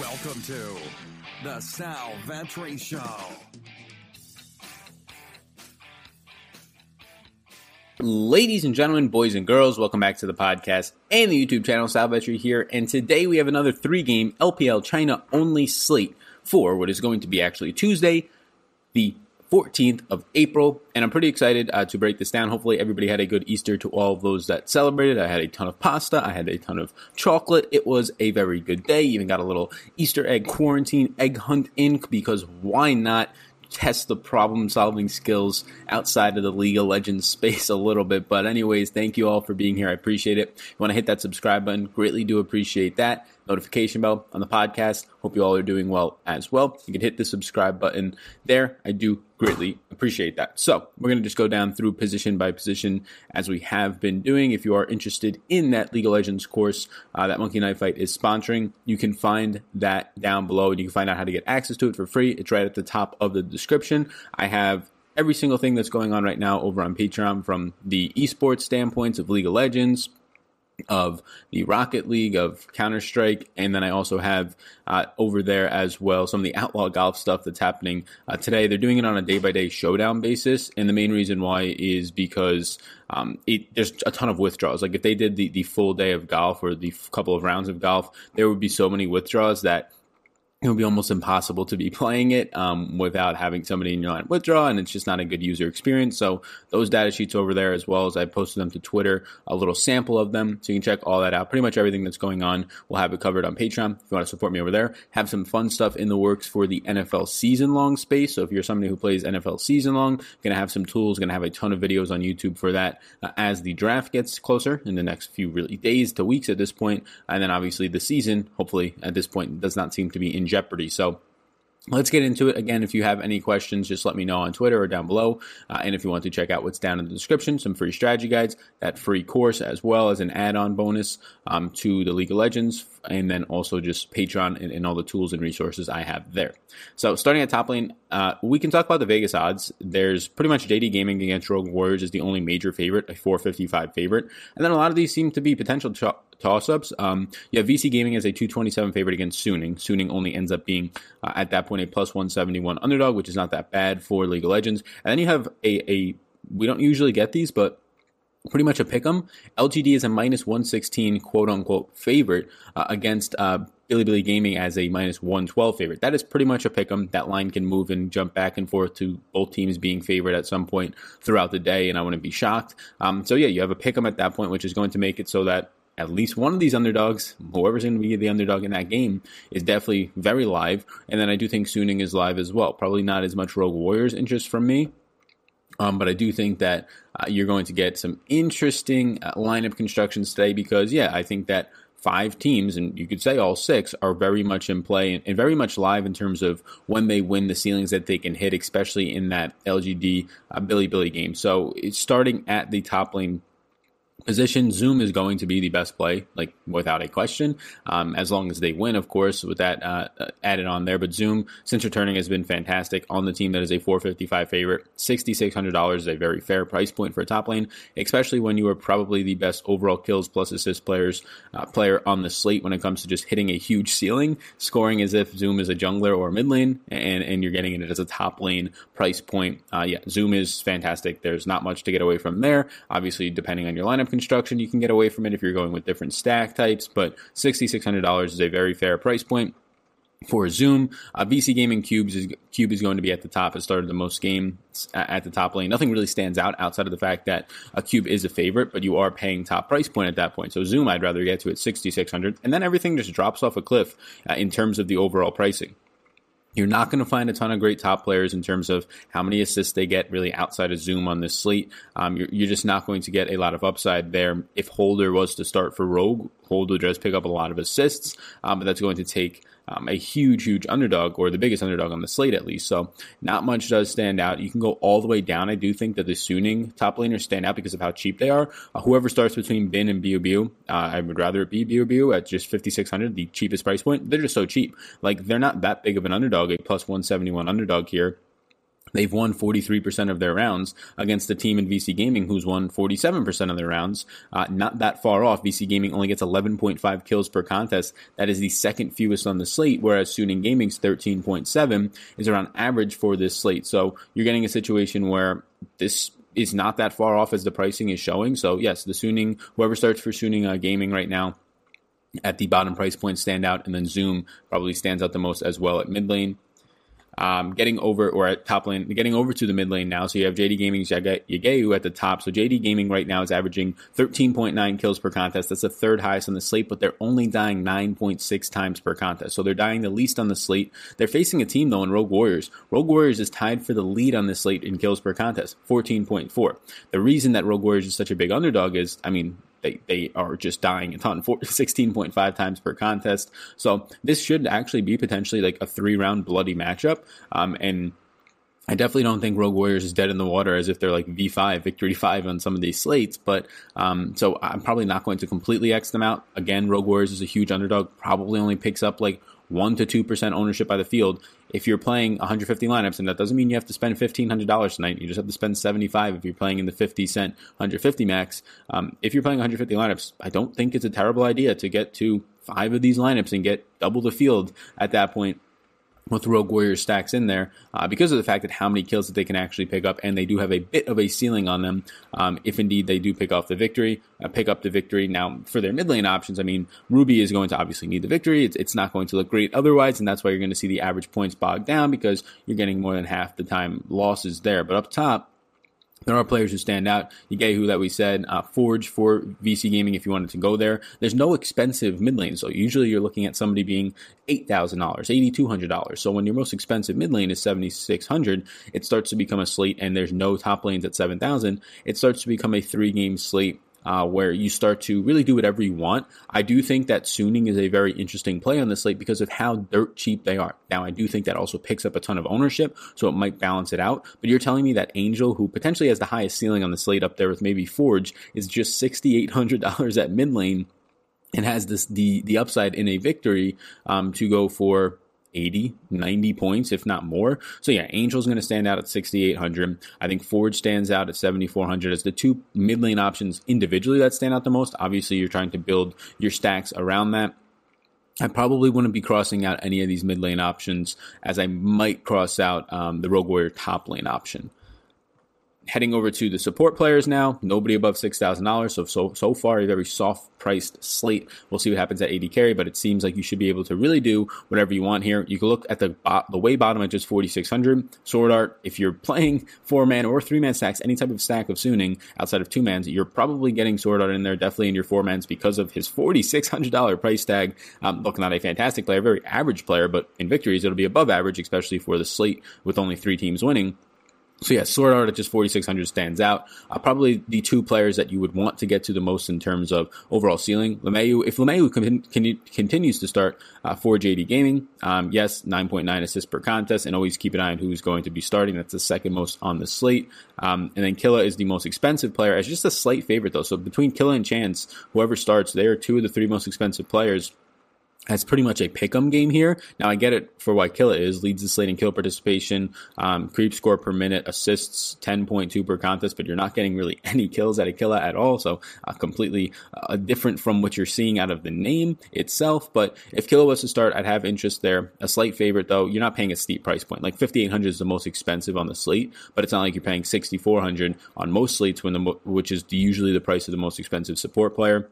Welcome to the Sal Vetri Show. Ladies and gentlemen, boys and girls, welcome back to the podcast and the YouTube channel. Sal Vetri here, and today we have another three-game LPL China only slate for what is going to be actually Tuesday, the 14th of April, and I'm pretty excited uh, to break this down. Hopefully, everybody had a good Easter to all of those that celebrated. I had a ton of pasta, I had a ton of chocolate. It was a very good day. Even got a little Easter egg quarantine egg hunt in because why not? test the problem solving skills outside of the League of Legends space a little bit. But, anyways, thank you all for being here. I appreciate it. you want to hit that subscribe button, greatly do appreciate that notification bell on the podcast. Hope you all are doing well as well. You can hit the subscribe button there. I do greatly appreciate that. So we're going to just go down through position by position as we have been doing. If you are interested in that League of Legends course uh, that Monkey Knife Fight is sponsoring, you can find that down below and you can find out how to get access to it for free. It's right at the top of the description. I have every single thing that's going on right now over on Patreon from the esports standpoints of League of Legends, of the Rocket League, of Counter Strike, and then I also have uh, over there as well some of the outlaw golf stuff that's happening uh, today. They're doing it on a day by day showdown basis, and the main reason why is because um, it, there's a ton of withdrawals. Like if they did the, the full day of golf or the f- couple of rounds of golf, there would be so many withdrawals that it would be almost impossible to be playing it um, without having somebody in your line withdraw, and it's just not a good user experience. So those data sheets over there, as well as I posted them to Twitter, a little sample of them, so you can check all that out. Pretty much everything that's going on, we'll have it covered on Patreon. If you want to support me over there, have some fun stuff in the works for the NFL season long space. So if you're somebody who plays NFL season long, going to have some tools, going to have a ton of videos on YouTube for that uh, as the draft gets closer in the next few really days to weeks at this point, and then obviously the season, hopefully at this point, does not seem to be in jeopardy. So Let's get into it. Again, if you have any questions, just let me know on Twitter or down below. Uh, and if you want to check out what's down in the description, some free strategy guides, that free course, as well as an add on bonus um, to the League of Legends, and then also just Patreon and, and, all the tools and resources I have there. So, starting at top lane, uh, we can talk about the Vegas odds. There's pretty much JD Gaming against Rogue Warriors is the only major favorite, a 455 favorite. And then a lot of these seem to be potential toss ups. Um, yeah, Vici Gaming as a 227 favorite against Suning. Suning only ends up being uh, at that point a plus 171 underdog, which is not that bad for League of Legends. And then you have a, a we don't usually get these, but pretty much a pick 'em. LGD is a minus 116 quote unquote favorite uh, against uh, Billy Gaming as a minus 112 favorite. That is pretty much a pick 'em. That line can move and jump back and forth to both teams being favored at some point throughout the day, and I wouldn't be shocked. Um, so yeah, you have a pick 'em at that point, which is going to make it so that at least one of these underdogs, whoever's going to be the underdog in that game, is definitely very live. And then I do think Suning is live as well. Probably not as much Rogue Warriors interest from me. Um, but I do think that uh, you're going to get some interesting uh, lineup constructions today because, yeah, I think that five teams, and you could say all six, are very much in play and, and, very much live in terms of when they win the ceilings that they can hit, especially in that LGD uh, Billy game. So it's starting at the top lane position, Zoom is going to be the best play, like without a question, um, as long as they win, of course, with that uh, added on there. But Zoom, since returning, has been fantastic on the team that is a 455 favorite. $6,600 is a very fair price point for a top lane, especially when you are probably the best overall kills plus assist players uh, player on the slate when it comes to just hitting a huge ceiling, scoring as if Zoom is a jungler or a mid lane, and, and you're getting it as a top lane price point. Uh, yeah, Zoom is fantastic. There's not much to get away from there. Obviously, depending on your lineup construction, you can get away from it if you're going with different stack types, but $6,600 is a very fair price point for Zoom. Uh, Vici Gaming Cubes is Cube is going to be at the top. It started the most games at the top lane. Nothing really stands out outside of the fact that a Cube is a favorite, but you are paying top price point at that point. So Zoom, I'd rather get to at 6,600, and then everything just drops off a cliff uh, in terms of the overall pricing. You're not going to find a ton of great top players in terms of how many assists they get really outside of Zoom on this slate. Um, you're, you're, just not going to get a lot of upside there. If Holder was to start for Rogue, Holder does pick up a lot of assists, um, but that's going to take um, a huge, huge underdog, or the biggest underdog on the slate at least. So not much does stand out. You can go all the way down. I do think that the Suning top laners stand out because of how cheap they are. Uh, whoever starts between Bin and BUBU, uh, I would rather it be BUBU at just 5600 the cheapest price point. They're just so cheap. Like they're not that big of an underdog, a plus 171 underdog here They've won 43% of their rounds against a team in Vici Gaming who's won 47% of their rounds. Uh, not that far off. Vici Gaming only gets 11.5 kills per contest. That is the second fewest on the slate, whereas Suning Gaming's 13.7 is around average for this slate. So you're getting a situation where this is not that far off as the pricing is showing. So yes, the Suning, whoever starts for Suning uh, Gaming right now, at the bottom price point stand out, and then Zoom probably stands out the most as well at mid lane um, getting over or at top lane, getting over to the mid lane now. So you have JD Gaming's Yagao at the top. So JD Gaming right now is averaging 13.9 kills per contest. That's the third highest on the slate, but they're only dying 9.6 times per contest. So they're dying the least on the slate. They're facing a team though in Rogue Warriors. Rogue Warriors is tied for the lead on the slate in kills per contest, 14.4. The reason that Rogue Warriors is such a big underdog is, I mean, they, they are just dying a ton, 16.5 times per contest. So this should actually be potentially like a three round bloody matchup. Um, and I definitely don't think Rogue Warriors is dead in the water as if they're like V5, Victory 5 on some of these slates. But um, so I'm probably not going to completely X them out. Again, Rogue Warriors is a huge underdog, probably only picks up like 1 to 2% ownership by the field. If you're playing 150 lineups, and that doesn't mean you have to spend $1,500 tonight, you just have to spend 75 if you're playing in the 50 cent 150 max. Um, if you're playing 150 lineups, I don't think it's a terrible idea to get to five of these lineups and get double the field at that point with Rogue Warrior stacks in there uh, because of the fact that how many kills that they can actually pick up, and they do have a bit of a ceiling on them um, if indeed they do pick off the victory, uh, pick up the victory. Now, for their mid lane options, I mean, Ruby is going to obviously need the victory. It's, it's not going to look great otherwise, and that's why you're going to see the average points bogged down because you're getting more than half the time losses there. But up top, there are players who stand out. Yagao that we said, uh, Forge for Vici Gaming if you wanted to go there. There's no expensive mid lane, so usually you're looking at somebody being eight thousand dollars, eighty two hundred dollars. So when your most expensive mid lane is seventy six hundred, it starts to become a slate, and there's no top lanes at seven thousand. It starts to become a three game slate uh, where you start to really do whatever you want. I do think that Suning is a very interesting play on the slate because of how dirt cheap they are. Now, I do think that also picks up a ton of ownership, so it might balance it out. But you're telling me that Angel, who potentially has the highest ceiling on the slate up there with maybe Forge, is just $6,800 at mid lane and has this the the upside in a victory um, to go for 80, 90 points, if not more. So yeah, Angel's going to stand out at 6,800. I think Forge stands out at 7,400 as the two mid lane options individually that stand out the most. Obviously, you're trying to build your stacks around that. I probably wouldn't be crossing out any of these mid lane options as I might cross out um, the Rogue Warrior top lane option heading over to the support players now. Nobody above six thousand dollars. So so so far a very soft priced slate. We'll see what happens at AD carry, but it seems like you should be able to really do whatever you want here. You can look at the the way bottom at just forty six hundred. Sword art. If you're playing four man or three man stacks, any type of stack of Suning outside of two mans, you're probably getting sword art in there. Definitely in your four mans because of his forty six hundred dollar price tag. Um, look, not a fantastic player, very average player, but in victories it'll be above average, especially for the slate with only three teams winning. So yeah, Sword Art at just 4,600 stands out. Uh, probably the two players that you would want to get to the most in terms of overall ceiling. LvMao, if LvMao con- con- continues to start uh, for JD Gaming, um, yes, 9.9 assists per contest, and always keep an eye on who's going to be starting. That's the second most on the slate. Um, and then Killa is the most expensive player as just a slight favorite though. So between Killa and Chance, whoever starts, they are two of the three most expensive players that's pretty much a pick'em game here. Now I get it for what Killa is. Leads the slate in kill participation, um, creep score per minute, assists 10.2 per contest, but you're not getting really any kills at a Killa at all. So uh, completely uh, different from what you're seeing out of the name itself. But if Killa was to start, I'd have interest there. A slight favorite though, you're not paying a steep price point. Like 5800 is the most expensive on the slate, but it's not like you're paying 6400 on most slates when the which is usually the price of the most expensive support player.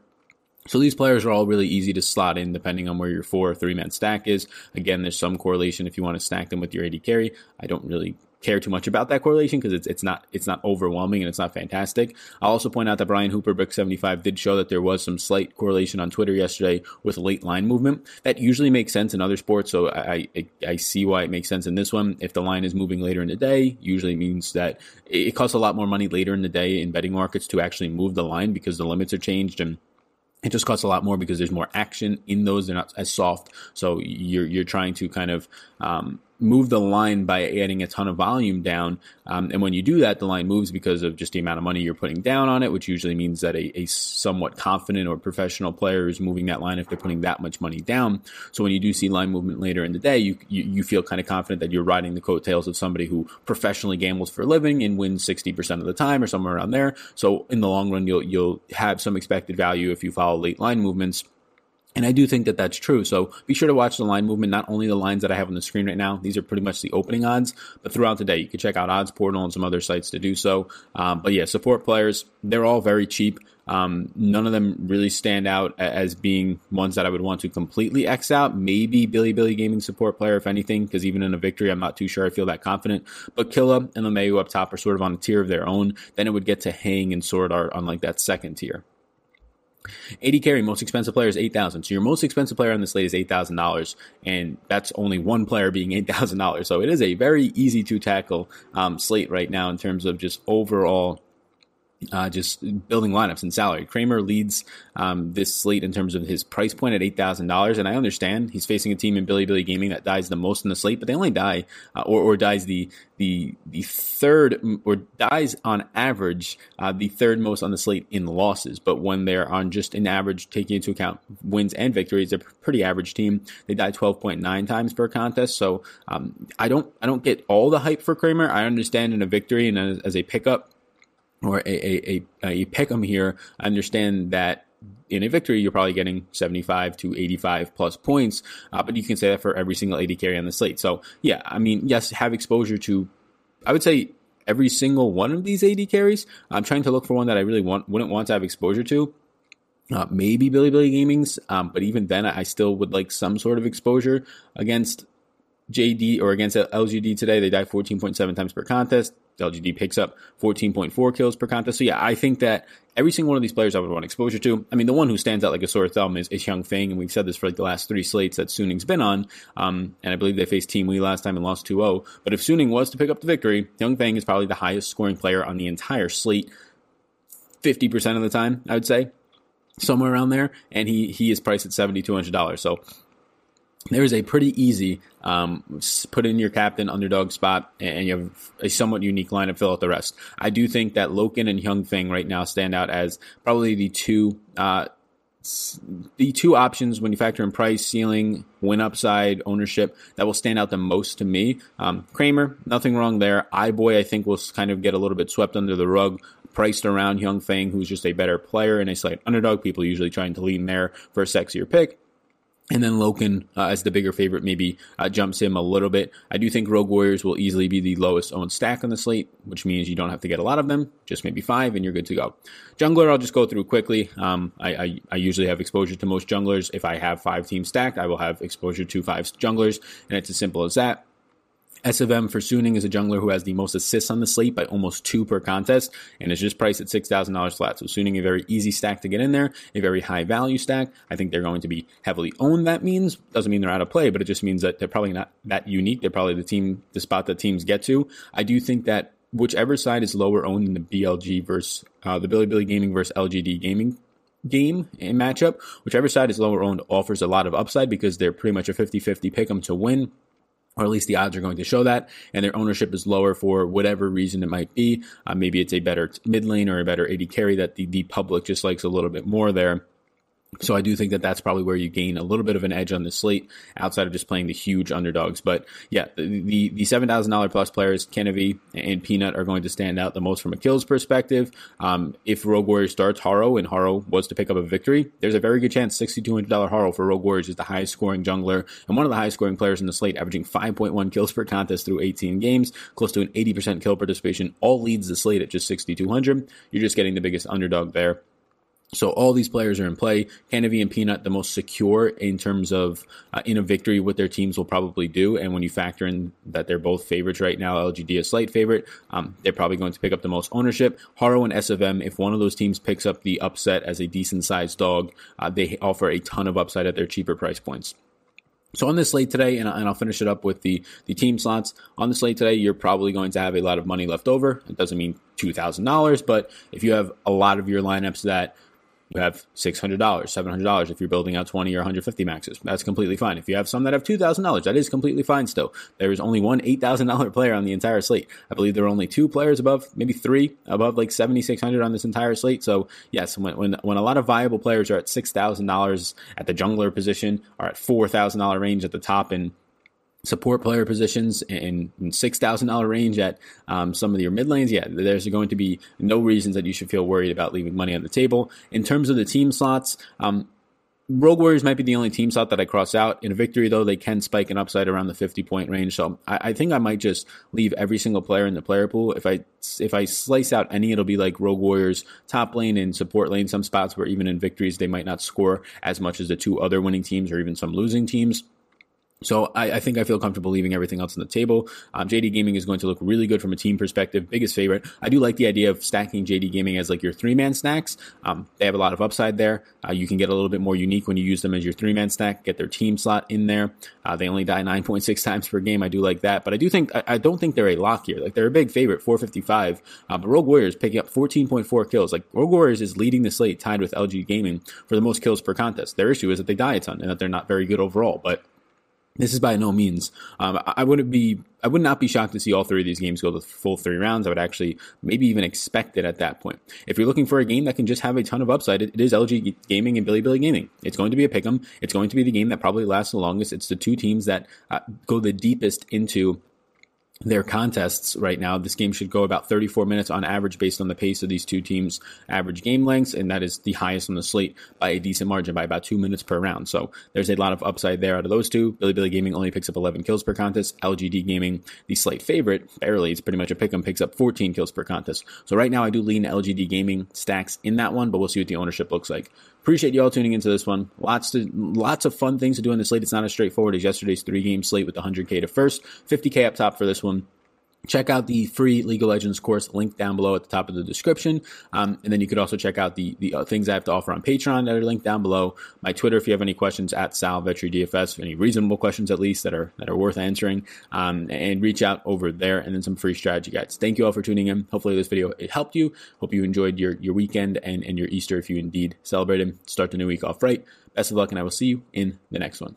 So these players are all really easy to slot in depending on where your four or three man stack is. Again, there's some correlation if you want to stack them with your AD carry. I don't really care too much about that correlation because it's it's not it's not overwhelming and it's not fantastic. I'll also point out that Brian Hooper Brick 75 did show that there was some slight correlation on Twitter yesterday with late line movement. That usually makes sense in other sports, so I, I, I see why it makes sense in this one. If the line is moving later in the day, usually means that it costs a lot more money later in the day in betting markets to actually move the line because the limits are changed and it just costs a lot more because there's more action in those. They're not as soft. So you're, you're trying to kind of, um, move the line by adding a ton of volume down. Um, and when you do that, the line moves because of just the amount of money you're putting down on it, which usually means that a, a somewhat confident or professional player is moving that line if they're putting that much money down. So when you do see line movement later in the day, you, you, you feel kind of confident that you're riding the coattails of somebody who professionally gambles for a living and wins 60% of the time or somewhere around there. So in the long run, you'll, you'll have some expected value if you follow late line movements. And I do think that that's true. So be sure to watch the line movement, not only the lines that I have on the screen right now. These are pretty much the opening odds, but throughout the day, you can check out Odds Portal and some other sites to do so. Um, but yeah, support players, they're all very cheap. Um, none of them really stand out as being ones that I would want to completely X out. Maybe Bilibili Gaming support player, if anything, because even in a victory, I'm not too sure I feel that confident. But Killa and LvMao up top are sort of on a tier of their own. Then it would get to Hang and Sword Art on like that second tier. AD carry most expensive player is eight thousand. So your most expensive player on the slate is eight thousand dollars, and that's only one player being eight thousand dollars. So it is a very easy to tackle um, slate right now in terms of just overall uh, just building lineups and salary. Kramer leads um, this slate in terms of his price point at eight thousand dollars, and I understand he's facing a team in Bilibili Gaming that dies the most in the slate, but they only die uh, or, or dies the the the third or dies on average uh, the third most on the slate in losses. But when they're on just an average, taking into account wins and victories, they're a pretty average team. They die twelve point nine times per contest. So um, I don't I don't get all the hype for Kramer. I understand in a victory and as, as a pickup or a, a, a, a pick 'em here, I understand that in a victory, you're probably getting 75 to 85 plus points, uh, but you can say that for every single AD carry on the slate. So, yeah, I mean, yes, have exposure to, I would say, every single one of these AD carries. I'm trying to look for one that I really want, wouldn't want to have exposure to. Uh, maybe Billy Gaming's, um, but even then, I still would like some sort of exposure against JD or against LGD today. They die 14.7 times per contest. LGD picks up 14.4 kills per contest. So yeah, I think that every single one of these players I would want exposure to. I mean, the one who stands out like a sore thumb is, is Hyung Feng, and we've said this for like the last three slates that Suning's been on. Um, and I believe they faced Team WE last time and lost 2-0. But if Suning was to pick up the victory, Young Feng is probably the highest scoring player on the entire slate, 50% of the time, I would say. Somewhere around there, and he he is priced at seventy two hundred dollars. So there is a pretty easy um, put in your captain underdog spot, and you have a somewhat unique lineup. Fill out the rest. I do think that Loken and Young Feng right now stand out as probably the two uh, the two options when you factor in price, ceiling, win upside, ownership that will stand out the most to me. Um, Kramer, nothing wrong there. iBoy, I think will kind of get a little bit swept under the rug. Priced around Young Feng, who's just a better player and a slight underdog. People usually trying to lean there for a sexier pick. And then Loken, uh, as the bigger favorite, maybe uh, jumps him a little bit. I do think Rogue Warriors will easily be the lowest owned stack on the slate, which means you don't have to get a lot of them, just maybe five, and you're good to go. Jungler, I'll just go through quickly. Um, I, I, I, usually have exposure to most junglers. If I have five teams stacked, I will have exposure to five junglers, and it's as simple as that. SFM for Suning is a jungler who has the most assists on the slate by almost two per contest, and is just priced at $6,000 flat. So Suning, a very easy stack to get in there, a very high value stack. I think they're going to be heavily owned. That means doesn't mean they're out of play, but it just means that they're probably not that unique. They're probably the team, the spot that teams get to. I do think that whichever side is lower owned in the BLG versus uh, the Billy Gaming versus LGD Gaming game and matchup, whichever side is lower owned offers a lot of upside because they're pretty much a 50-50 pick them to win or at least the odds are going to show that, and their ownership is lower for whatever reason it might be. Uh, maybe it's a better mid lane or a better AD carry that the, the public just likes a little bit more there. So I do think that that's probably where you gain a little bit of an edge on the slate outside of just playing the huge underdogs. But yeah, the the, seven thousand dollar plus players, Kanavi and Peanut, are going to stand out the most from a kills perspective. Um, if Rogue Warrior starts Haro and Haro was to pick up a victory, there's a very good chance sixty two hundred dollar Haro for Rogue Warriors is the highest scoring jungler and one of the highest scoring players in the slate, averaging five point one kills per contest through eighteen games, close to an eighty percent kill participation. All leads the slate at just sixty two hundred. You're just getting the biggest underdog there. So all these players are in play. Kanavi and Peanut, the most secure in terms of uh, in a victory, what their teams will probably do. And when you factor in that they're both favorites right now, LGD a slight favorite, um, they're probably going to pick up the most ownership. Haro and SFM, if one of those teams picks up the upset as a decent sized dog, uh, they offer a ton of upside at their cheaper price points. So on this slate today, and, I'll finish it up with the, the team slots. On the slate today, you're probably going to have a lot of money left over. It doesn't mean $2,000, but if you have a lot of your lineups that you have $600, $700 if you're building out 20 or 150 maxes. That's completely fine. If you have some that have $2,000, that is completely fine still. There is only one $8,000 player on the entire slate. I believe there are only two players above, maybe three above like 7,600 on this entire slate. So yes, when, when, when a lot of viable players are at $6,000 at the jungler position, are at $4,000 range at the top and support player positions in, in six thousand dollar range at um, some of your mid lanes, yeah, there's going to be no reasons that you should feel worried about leaving money on the table. In terms of the team slots, um, Rogue Warriors might be the only team slot that I cross out. In a victory, though, they can spike an upside around the 50 point range. So I, I, think I might just leave every single player in the player pool. If I if I slice out any, it'll be like Rogue Warriors top lane and support lane. Some spots where even in victories they might not score as much as the two other winning teams or even some losing teams. So I, I, think I feel comfortable leaving everything else on the table. Um, JD Gaming is going to look really good from a team perspective. Biggest favorite. I do like the idea of stacking JD Gaming as like your three man snacks. Um, they have a lot of upside there. Uh, you can get a little bit more unique when you use them as your three man stack. Get their team slot in there. Uh, they only die 9.6 times per game. I do like that, but I do think I, I don't think they're a lock here. Like they're a big favorite, 455. Uh, but Rogue Warriors picking up 14.4 kills. Like Rogue Warriors is leading the slate, tied with LG Gaming for the most kills per contest. Their issue is that they die a ton and that they're not very good overall, but this is by no means. Um, I wouldn't be. I would not be shocked to see all three of these games go the full three rounds. I would actually maybe even expect it at that point. If you're looking for a game that can just have a ton of upside, it, it is LG Gaming and Bilibili Gaming. It's going to be a pick'em. It's going to be the game that probably lasts the longest. It's the two teams that uh, go the deepest into their contests right now. This game should go about 34 minutes on average based on the pace of these two teams' average game lengths, and that is the highest on the slate by a decent margin by about two minutes per round. So there's a lot of upside there out of those two. Bilibili Gaming only picks up 11 kills per contest. LGD Gaming, the slate favorite, barely, it's pretty much a pick 'em, picks up 14 kills per contest. So right now I do lean LGD Gaming stacks in that one, but we'll see what the ownership looks like. Appreciate you all tuning into this one. Lots to lots of fun things to do in the slate. It's not as straightforward as yesterday's three game slate with 100k to first, 50k up top for this one check out the free League of Legends course link down below at the top of the description. Um, and then you could also check out the, the uh, things I have to offer on Patreon that are linked down below. My Twitter, if you have any questions at Sal Vetri DFS, any reasonable questions at least that are, that are worth answering, um, and reach out over there and then some free strategy guides. Thank you all for tuning in. Hopefully this video, it helped you. Hope you enjoyed your, your weekend and, and your Easter if you indeed celebrated. Start the new week off right. Best of luck and I will see you in the next one.